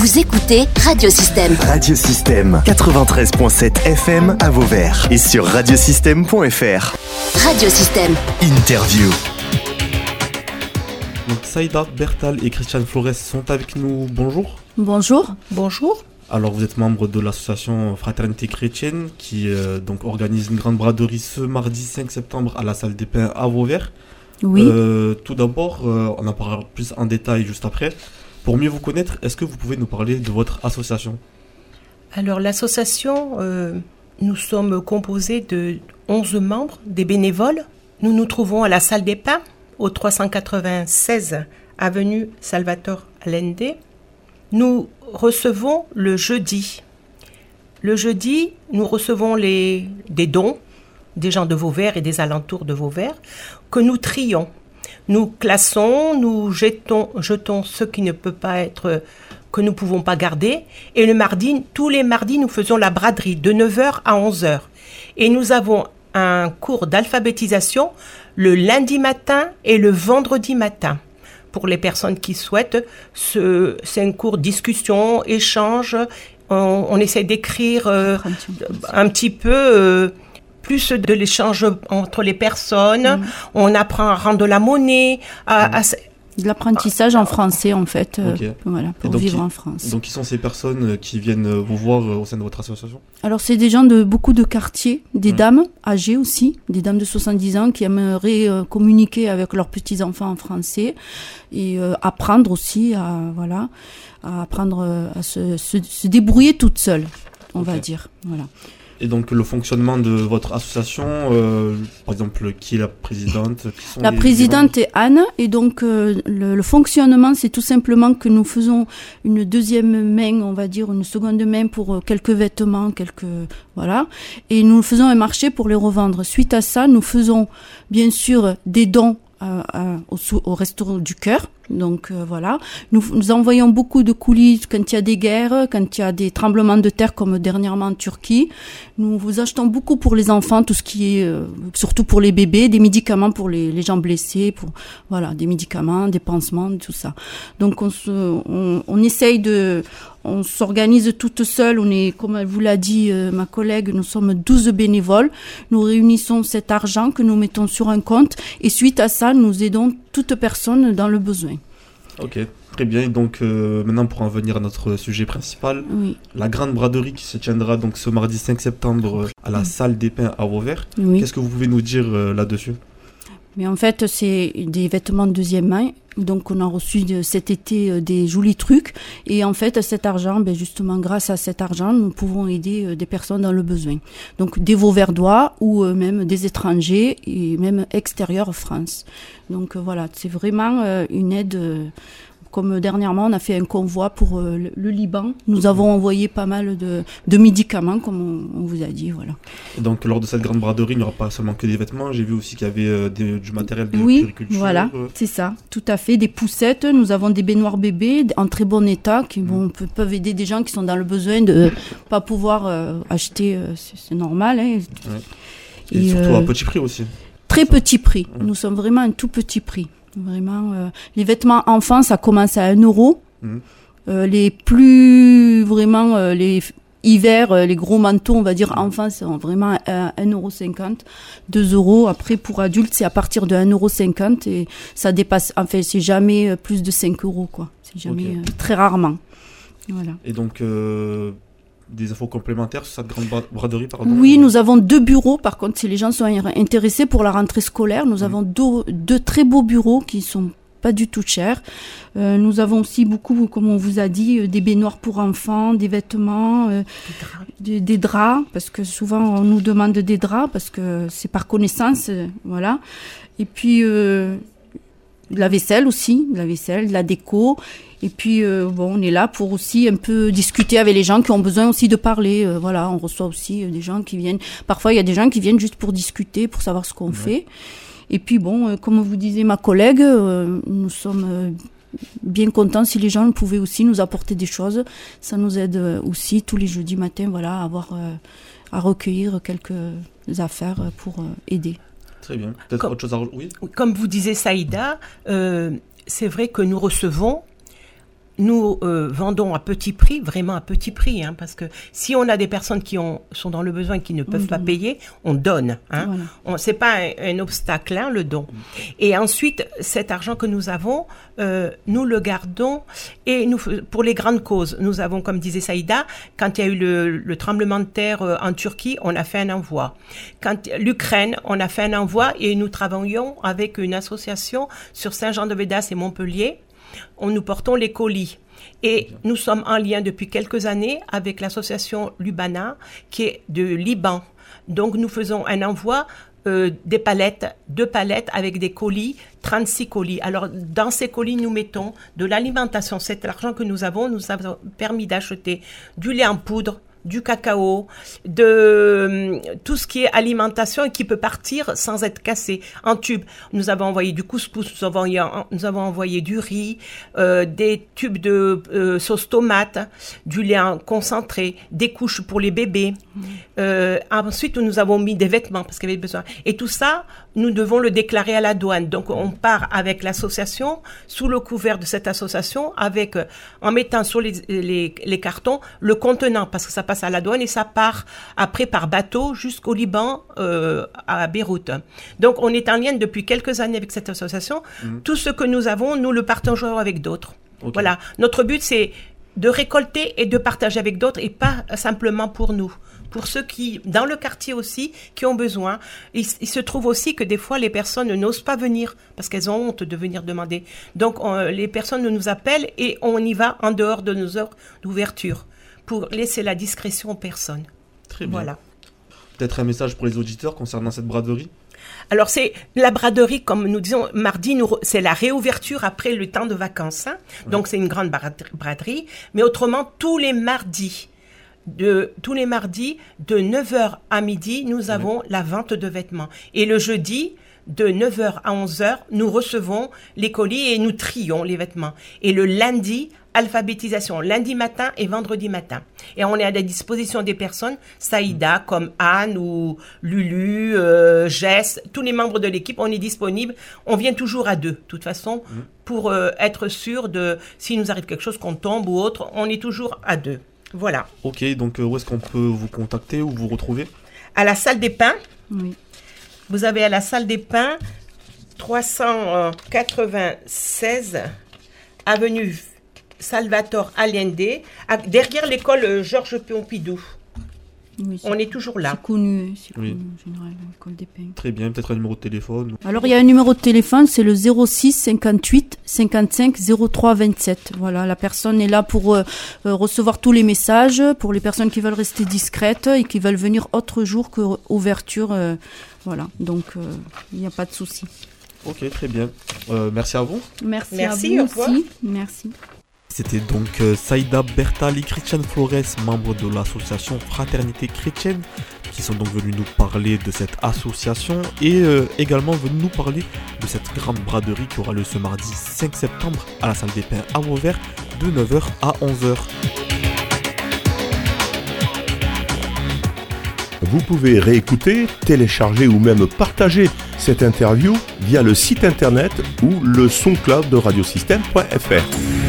Vous écoutez Radiosystème. Radiosystème 93.7 FM à Vauvert et sur radiosystème.fr. Radiosystème. Interview. Donc Saïda Bertal et Christiane Flores sont avec nous. Bonjour. Bonjour. Bonjour. Alors vous êtes membre de l'association Fraternité Chrétienne qui euh, donc organise une grande braderie ce mardi 5 septembre à la salle des Pins à Vauvert. Oui. Euh, tout d'abord, euh, on en parlera plus en détail juste après. Pour mieux vous connaître, est-ce que vous pouvez nous parler de votre association? Alors l'association, euh, nous sommes composés de 11 membres, des bénévoles. Nous nous trouvons à la salle des Pins, au 396 avenue Salvatore Allende. Nous recevons le jeudi. Le jeudi, nous recevons les, des dons des gens de Vauvert et des alentours de Vauvert que nous trions. Nous classons, nous jetons, jetons ce qui ne peut pas être, que nous ne pouvons pas garder. Et le mardi, tous les mardis, nous faisons la braderie de 9h à 11h. Et nous avons un cours d'alphabétisation le lundi matin et le vendredi matin. Pour les personnes qui souhaitent, ce- c'est un cours discussion, échange. On, on essaie d'écrire euh, un petit peu euh, plus de l'échange entre les personnes. On apprend à rendre de la monnaie, à, à s- De l'apprentissage en français, en fait. euh. Voilà, pour donc, vivre en France. Donc qui sont ces personnes euh, qui viennent euh, vous voir euh, au sein de votre association? Alors, c'est des gens de beaucoup de quartiers, des Mm. dames âgées aussi, des dames de 70 ans qui aimeraient euh, communiquer avec leurs petits-enfants en français et euh, apprendre aussi à, voilà, à apprendre à se, se- se débrouiller toute seule, on va dire. Voilà. Et donc le fonctionnement de votre association, euh, par exemple, qui est la présidente qui sont La les- les présidente est Anne et donc euh, le, le fonctionnement c'est tout simplement que nous faisons une deuxième main, on va dire une seconde main pour euh, quelques vêtements, quelques voilà et nous faisons un marché pour les revendre. Suite à ça, nous faisons bien sûr des dons euh, euh, au, au restaurant du cœur. Donc euh, voilà, nous, nous envoyons beaucoup de coulisses quand il y a des guerres, quand il y a des tremblements de terre comme dernièrement en Turquie. Nous vous achetons beaucoup pour les enfants, tout ce qui est, euh, surtout pour les bébés, des médicaments pour les, les gens blessés, pour voilà, des médicaments, des pansements, tout ça. Donc on se, on, on essaye de, on s'organise toute seule. On est, comme vous l'a dit euh, ma collègue, nous sommes 12 bénévoles. Nous réunissons cet argent que nous mettons sur un compte et suite à ça, nous aidons toute personne dans le besoin. Ok, très bien. Et donc euh, maintenant pour en venir à notre sujet principal, Oui, la grande braderie qui se tiendra donc ce mardi 5 septembre à la salle des Pins à Vauvert. oui. Qu'est-ce que vous pouvez nous dire euh, là-dessus? Mais en fait, c'est des vêtements de deuxième main. Donc, on a reçu de- cet été euh, des jolis trucs. Et en fait, cet argent, ben justement, grâce à cet argent, nous pouvons aider euh, des personnes dans le besoin. Donc, des Vauverdois ou euh, même des étrangers et même extérieurs France. Donc, euh, voilà, c'est vraiment euh, une aide. Euh, comme dernièrement, on a fait un convoi pour euh, le, le Liban. Nous avons envoyé pas mal de, de médicaments, comme on, on vous a dit. Voilà. Et donc lors de cette grande braderie, il n'y aura pas seulement que des vêtements. J'ai vu aussi qu'il y avait euh, des- du matériel de Oui, puriculture. voilà, euh, c'est ça, tout à fait. Des poussettes, nous avons des baignoires bébés en très bon état qui Mm. bon, pe- peuvent aider des gens qui sont dans le besoin de pas pouvoir euh, acheter, euh, c'est normal. hein. Et, Et, surtout euh, à petit prix aussi. Très petit prix, Mm. nous sommes vraiment un tout petit prix. Vraiment, euh, les vêtements enfants, ça commence à 1 euro. Mm. Euh, les plus, vraiment, euh, les hiver, euh, les gros manteaux, on va dire enfants, c'est vraiment à 1,50€, 2 euros. Après, pour adultes, c'est à partir de 1,50€ et ça dépasse, enfin, c'est jamais euh, plus de 5 euros, quoi. C'est jamais, euh, très rarement. Voilà. Et donc euh, des infos complémentaires sur cette grande bra- braderie, pardon. Oui, nous avons deux bureaux. Par contre, si les gens sont intéressés pour la rentrée scolaire, nous avons deux, deux très beaux bureaux qui sont pas du tout chers. Euh, nous avons aussi beaucoup, comme on vous a dit, euh, des baignoires pour enfants, des vêtements, euh, des, des draps, parce que souvent on nous demande des draps parce que c'est par connaissance, euh, voilà. Et puis euh, de la vaisselle aussi, de la vaisselle, de la déco. Et puis euh, bon, on est là pour aussi un peu discuter avec les gens qui ont besoin aussi de parler. Euh, voilà, on reçoit aussi euh, des gens qui viennent. Parfois, il y a des gens qui viennent juste pour discuter, pour savoir ce qu'on fait. Et puis bon, euh, comme vous disait ma collègue, nous sommes bien contents si les gens pouvaient aussi nous apporter des choses. Ça nous aide aussi tous les jeudis matins, voilà, à avoir à recueillir quelques affaires pour aider. Très bien. Peut-être Comme- autre chose à rajouter Oui. Comme vous disiez Saïda, euh, c'est vrai que nous recevons nous euh, vendons à petit prix, vraiment à petit prix, hein, parce que si on a des personnes qui ont, sont dans le besoin et qui ne peuvent pas payer, on donne. Hein. Voilà. On c'est pas un, un obstacle, hein, le don. Et ensuite, cet argent que nous avons, euh, nous le gardons et nous pour les grandes causes. Nous avons, comme disait Saïda, quand il y a eu le, le tremblement de terre euh, en Turquie, on a fait un envoi. Quand l'Ukraine, on a fait un envoi et nous travaillons avec une association sur Saint-Jean-de-Védas et Montpellier. On nous portons les colis. Et nous sommes en lien depuis quelques années avec l'association Lubana, qui est de Liban. Donc nous faisons un envoi euh, des palettes, deux palettes avec des colis, 36 colis. Alors dans ces colis, nous mettons de l'alimentation. Cet argent que nous avons nous avons permis d'acheter du lait en poudre, du cacao, de euh, tout ce qui est alimentation et qui peut partir sans être cassé en tube. Nous avons envoyé du couscous, nous avons envoyé, nous avons envoyé du riz, euh, des tubes de euh, sauce tomate, du lait en concentré, des couches pour les bébés. Euh, ensuite, nous avons mis des vêtements parce qu'il y avait besoin. Et tout ça, nous devons le déclarer à la douane. Donc, on part avec l'association, sous le couvert de cette association, avec, en mettant sur les, les, les cartons le contenant, parce que ça passe à la douane et ça part après par bateau jusqu'au Liban, euh, à Beyrouth. Donc, on est en lien depuis quelques années avec cette association. Tout ce que nous avons, nous le partageons avec d'autres. Voilà. Notre but, c'est de récolter et de partager avec d'autres et pas simplement pour nous. Pour ceux qui, dans le quartier aussi, qui ont besoin. Il, il se trouve aussi que des fois, les personnes n'osent pas venir parce qu'elles ont honte de venir demander. Donc, on- les personnes nous appellent et on y va en dehors de nos heures d'ouverture pour laisser la discrétion aux personnes. Très bien. Voilà. Peut-être un message pour les auditeurs concernant cette braderie? Alors c'est la braderie, comme nous disons, mardi, c'est la réouverture après le temps de vacances. hein. Donc c'est une grande brad- braderie. Mais autrement, tous les mardis, de, tous les mardis, de 9h à midi, nous avons la vente de vêtements. Et le jeudi, de 9h à 11h, nous recevons les colis et nous trions les vêtements. Et le lundi, alphabétisation, lundi matin et vendredi matin. Et on est à la disposition des personnes, Saïda, comme Anne ou Lulu, euh, Jess, tous les membres de l'équipe, on est disponible. On vient toujours à deux, de toute façon, pour euh, être sûr de, s'il nous arrive quelque chose, qu'on tombe ou autre, on est toujours à deux. Voilà. Ok, donc euh, où est-ce qu'on peut vous contacter ou vous retrouver? À la salle des pains, Oui. Vous avez à la salle des pins 396 avenue Salvatore Allende, à- derrière l'école euh, Georges Pompidou. Oui, On est toujours là. c'est connu, c'est Oui. connu en général, l'école des. Très bien, peut-être un numéro de téléphone. Alors il y a un numéro de téléphone, c'est le 06 58 55 03 27. Voilà, la personne est là pour euh, euh, recevoir tous les messages, pour les personnes qui veulent rester discrètes et qui veulent venir autre jour que ouverture. euh, voilà, donc euh, il n'y a pas de souci. Ok, très bien. Euh, merci à vous. Merci, Merci, à au vous revoir. aussi. Merci. C'était donc euh, Saïda Bertali Christian Flores, membre de l'association Fraternité Chrétienne, qui sont donc venus nous parler de cette association et euh, également venus nous parler de cette grande braderie qui aura lieu ce mardi 5 septembre à la salle des Pins à Vauvert de 9h à 11h. Vous pouvez réécouter, télécharger ou même partager cette interview via le site internet ou le soncloud de radiosystème.fr.